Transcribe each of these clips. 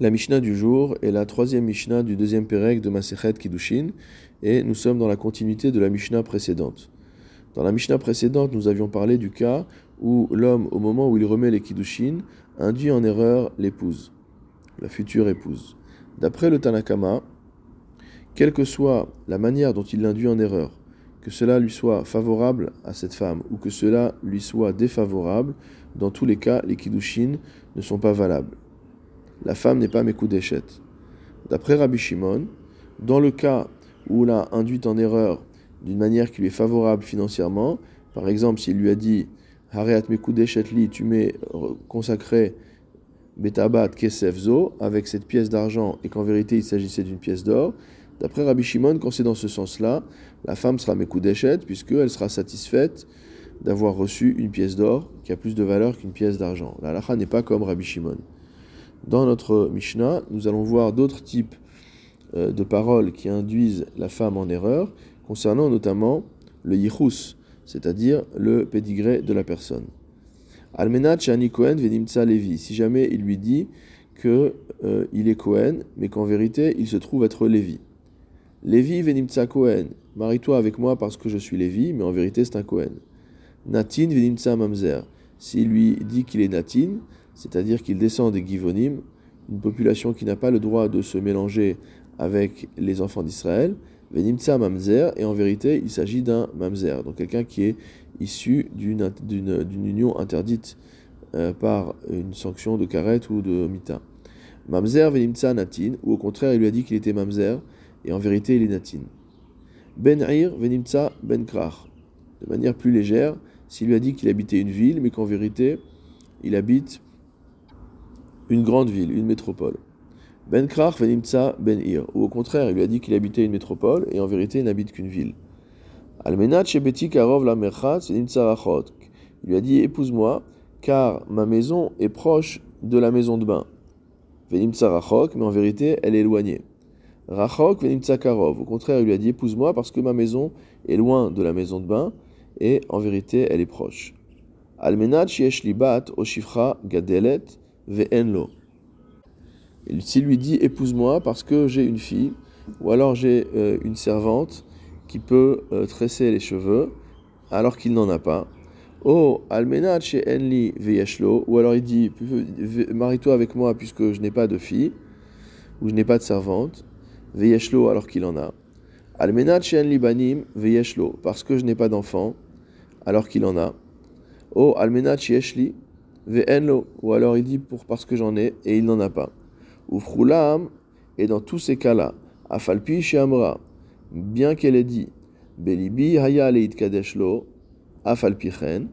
La Mishnah du jour est la troisième Mishnah du deuxième Pérec de Masechet Kiddushin, et nous sommes dans la continuité de la Mishnah précédente. Dans la Mishnah précédente, nous avions parlé du cas où l'homme, au moment où il remet les Kiddushin, induit en erreur l'épouse, la future épouse. D'après le Tanakama, quelle que soit la manière dont il l'induit en erreur, que cela lui soit favorable à cette femme ou que cela lui soit défavorable, dans tous les cas, les Kiddushin ne sont pas valables la femme n'est pas Mekudeshet. D'après Rabbi Shimon, dans le cas où l'a induit en erreur d'une manière qui lui est favorable financièrement, par exemple s'il lui a dit Hareat Mekudeshet li, tu m'es consacré Betabat Kesefzo avec cette pièce d'argent et qu'en vérité il s'agissait d'une pièce d'or, d'après Rabbi Shimon, quand c'est dans ce sens-là, la femme sera Mekudeshet puisqu'elle sera satisfaite d'avoir reçu une pièce d'or qui a plus de valeur qu'une pièce d'argent. La lacha n'est pas comme Rabbi Shimon. Dans notre Mishnah, nous allons voir d'autres types euh, de paroles qui induisent la femme en erreur, concernant notamment le yichus, c'est-à-dire le pédigré de la personne. Almenat shani Kohen venimtsa Levi, si jamais il lui dit qu'il euh, est Kohen, mais qu'en vérité il se trouve être Lévi. Lévi venimtsa Kohen, marie-toi avec moi parce que je suis Lévi, mais en vérité c'est un Kohen. Natin venimtsa Mamzer, s'il lui dit qu'il est Natin, c'est-à-dire qu'il descend des Givonim, une population qui n'a pas le droit de se mélanger avec les enfants d'Israël, Venimtsa Mamzer, et en vérité, il s'agit d'un Mamzer, donc quelqu'un qui est issu d'une union interdite euh, par une sanction de karet ou de mita. Mamzer Venimtsa Natin, ou au contraire, il lui a dit qu'il était Mamzer, et en vérité, il est Natin. Ben Ir Venimtsa Ben Krach, de manière plus légère, s'il lui a dit qu'il habitait une ville, mais qu'en vérité, il habite une grande ville, une métropole. Ben Krach venimtsa ben Ir, ou au contraire, il lui a dit qu'il habitait une métropole et en vérité il n'habite qu'une ville. Almenat shebeti karov la merchatz rachot. Il lui a dit épouse-moi, car ma maison est proche de la maison de bain. Venimtsa rachok, mais en vérité elle est éloignée. Rachok venimtsa karov. Au contraire, il lui a dit épouse-moi parce que ma maison est loin de la maison de bain et en vérité elle est proche. Almenat sheyesh libat o gadelet ve'enlo. S'il lui dit épouse-moi parce que j'ai une fille, ou alors j'ai euh, une servante qui peut euh, tresser les cheveux alors qu'il n'en a pas. Oh, almenat chez Enli veyeshlo, ou alors il dit marie-toi avec moi puisque je n'ai pas de fille, ou je n'ai pas de servante, veyeshlo alors qu'il en a. Almenat chez Enli banim veyeshlo, parce que je n'ai pas d'enfant alors qu'il en a. Oh, almenat chez Eshli Ve'enlo, ou alors il dit pour parce que j'en ai et il n'en a pas. Ou et dans tous ces cas-là, Afalpi Amra, bien qu'elle ait dit, Belibi Haya Leit Kadeshlo, Afalpichen,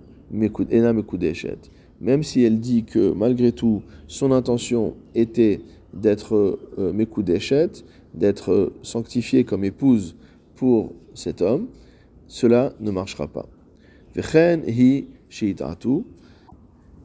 Ena Mekudeshet, même si elle dit que malgré tout, son intention était d'être euh, Mekudeshet, d'être sanctifiée comme épouse pour cet homme, cela ne marchera pas. Vechen hi sheitatu,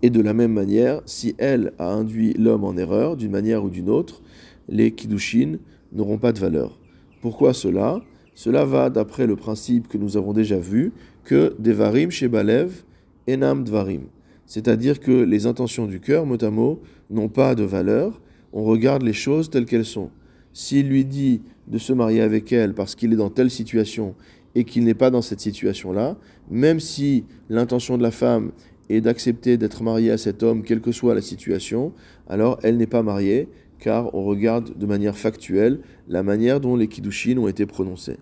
et de la même manière, si elle a induit l'homme en erreur, d'une manière ou d'une autre, les kiddushin n'auront pas de valeur. Pourquoi cela? Cela va d'après le principe que nous avons déjà vu, que devarim chez Balev, enam dvarim. C'est-à-dire que les intentions du cœur, mot à mot, n'ont pas de valeur, on regarde les choses telles qu'elles sont. S'il lui dit de se marier avec elle parce qu'il est dans telle situation et qu'il n'est pas dans cette situation-là, même si l'intention de la femme et d'accepter d'être mariée à cet homme, quelle que soit la situation, alors elle n'est pas mariée, car on regarde de manière factuelle la manière dont les kiddushin ont été prononcés.